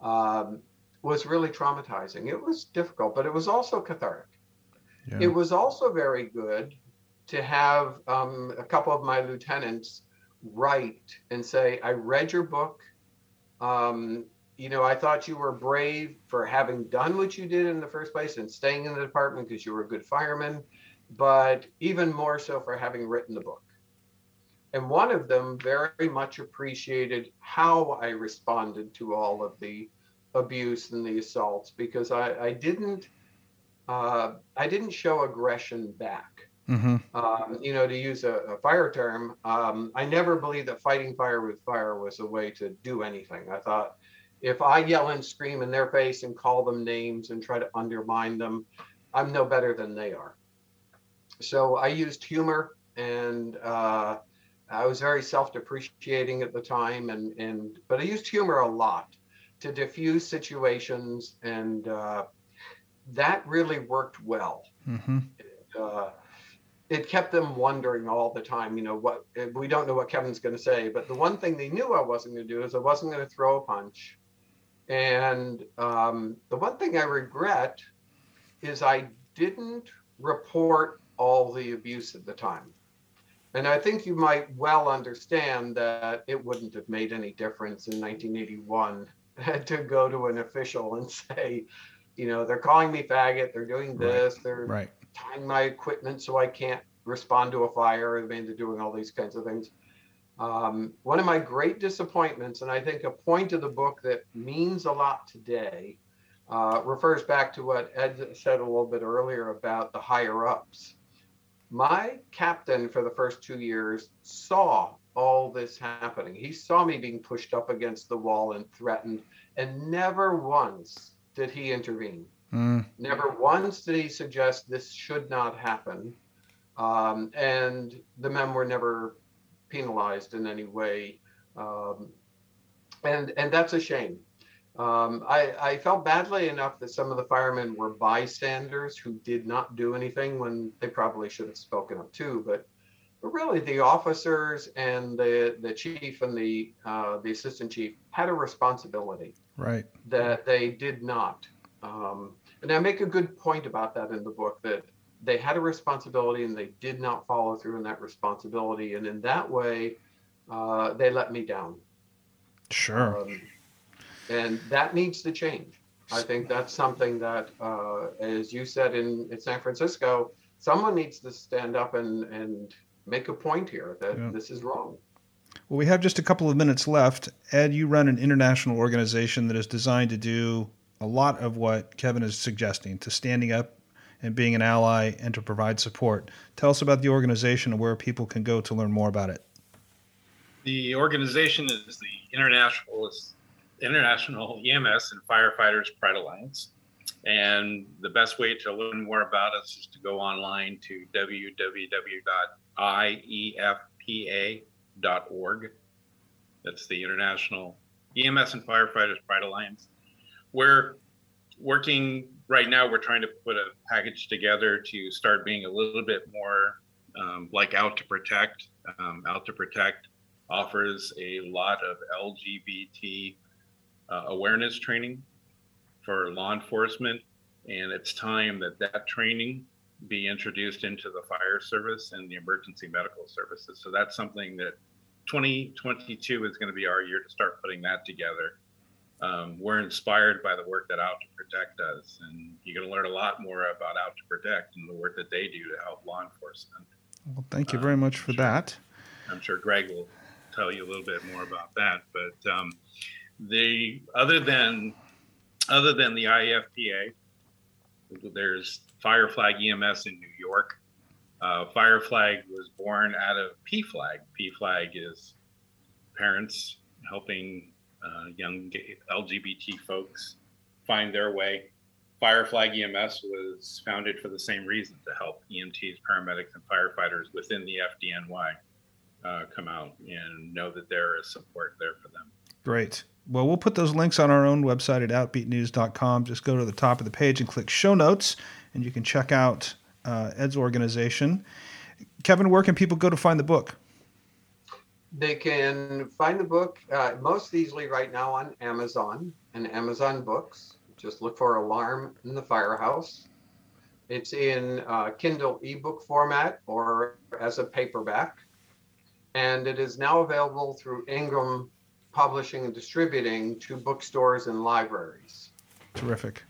um, was really traumatizing. It was difficult, but it was also cathartic. yeah. It was also very good to have um, a couple of my lieutenants write and say, I read your book. Um, you know, I thought you were brave for having done what you did in the first place and staying in the department because you were a good fireman, but even more so for having written the book. And one of them very much appreciated how I responded to all of the abuse and the assaults because I, I didn't uh, I didn't show aggression back. Mhm. Um, you know, to use a, a fire term, um, I never believed that fighting fire with fire was a way to do anything. I thought if I yell and scream in their face and call them names and try to undermine them, I'm no better than they are. So I used humor and uh, I was very self-depreciating at the time, and and but I used humor a lot to diffuse situations, and uh, that really worked well Mhm. uh, it kept them wondering all the time, you know, what we don't know what Kevin's going to say. But the one thing they knew I wasn't going to do is I wasn't going to throw a punch. And um, the one thing I regret is I didn't report all the abuse at the time. And I think you might well understand that it wouldn't have made any difference in 1981 [LAUGHS] to go to an official and [LAUGHS] say, you know, they're calling me faggot, they're doing Right. this, they're Right. Tying my equipment so I can't respond to a fire. I mean, they're doing all these kinds of things. Um, one of my great disappointments, and I think a point of the book that means a lot today, uh, refers back to what Ed said a little bit earlier about the higher ups. My captain for the first two years saw all this happening. He saw me being pushed up against the wall and threatened, and never once did he intervene. Mm. Never once did he suggest this should not happen. Um, and the men were never penalized in any way. Um, and, and that's a shame. Um, I, I felt badly enough that some of the firemen were bystanders who did not do anything when they probably should have spoken up too. But, but really, the officers and the the chief and the uh, the assistant chief had a responsibility. Right. That they did not. Um, and I make a good point about that in the book that they had a responsibility and they did not follow through in that responsibility. And in that way, uh, they let me down. Sure. Um, and that needs to change. I think that's something that, uh, as you said in, in San Francisco, someone needs to stand up and, and make a point here that yeah. this is wrong. Well, we have just a couple of minutes left. Ed, you run an international organization that is designed to do a lot of what Kevin is suggesting to standing up and being an ally and to provide support. Tell us about the organization and where people can go to learn more about it. The organization is the International International EMS and Firefighters Pride Alliance. And the best way to learn more about us is to go online to www.iefpa.org. That's the International EMS and Firefighters Pride Alliance. We're working right now, we're trying to put a package together to start being a little bit more um, like Out to Protect. Um, Out to Protect offers a lot of LGBT uh, awareness training for law enforcement, and it's time that that training be introduced into the fire service and the emergency medical services. So that's something that 2022 is going to be our year to start putting that together. Um, we're inspired by the work that Out to Protect does, and you're going to learn a lot more about Out to Protect and the work that they do to help law enforcement. Well, thank you very much for sure, that. I'm sure Greg will tell you a little bit more about that, but um, the other than other than the IFPA, there's Fire Flag EMS in New York. Uh, Fire Flag was born out of PFLAG. P Flag is parents helping uh, young LGBT folks find their way. Fire Flag EMS was founded for the same reason to help EMTs, paramedics, and firefighters within the FDNY uh, come out and know that there is support there for them. Great. Well, we'll put those links on our own website at outbeatnews.com. Just go to the top of the page and click show notes, and you can check out uh, Ed's organization. Kevin, where can people go to find the book? They can find the book uh, most easily right now on Amazon and Amazon Books. Just look for Alarm in the Firehouse. It's in uh, Kindle ebook format or as a paperback. And it is now available through Ingram publishing and distributing to bookstores and libraries. Terrific.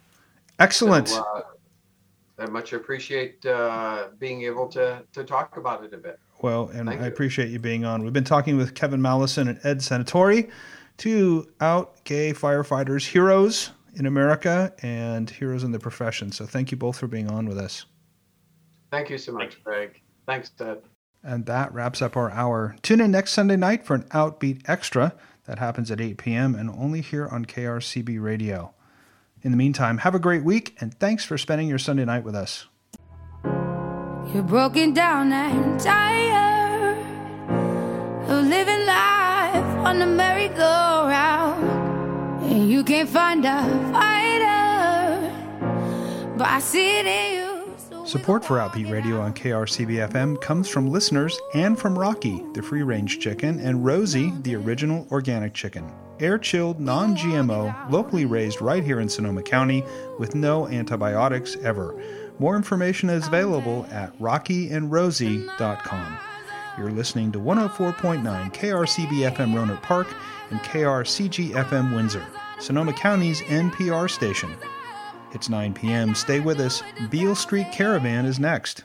Excellent. So, uh, I much appreciate uh, being able to, to talk about it a bit. Well, and Thank I you. appreciate you being on. We've been talking with Kevin Mallinson and Ed Senatore, two out gay firefighters, heroes in America and heroes in the profession. So thank you both for being on with us. Thank you so much, Greg. Thanks, Ted. And that wraps up our hour. Tune in next Sunday night for an Outbeat Extra. That happens at 8 p.m. and only here on KRCB Radio. In the meantime, have a great week and thanks for spending your Sunday night with us. You're broken down and tired of living life on the merry-go-round, and you can't find a fighter, but I see it in you. Support for Outbeat Radio on KRCB FM comes from listeners and from Rocky, the free range chicken, and Rosie, the original organic chicken. Air chilled, non GMO, locally raised right here in Sonoma County with no antibiotics ever. More information is available at rockyandrosie.com. You're listening to 104.9 KRCB FM Rohnert Park and KRCG FM Windsor, Sonoma County's NPR station. It's 9 p.m. Stay with us. Beale Street Caravan is next.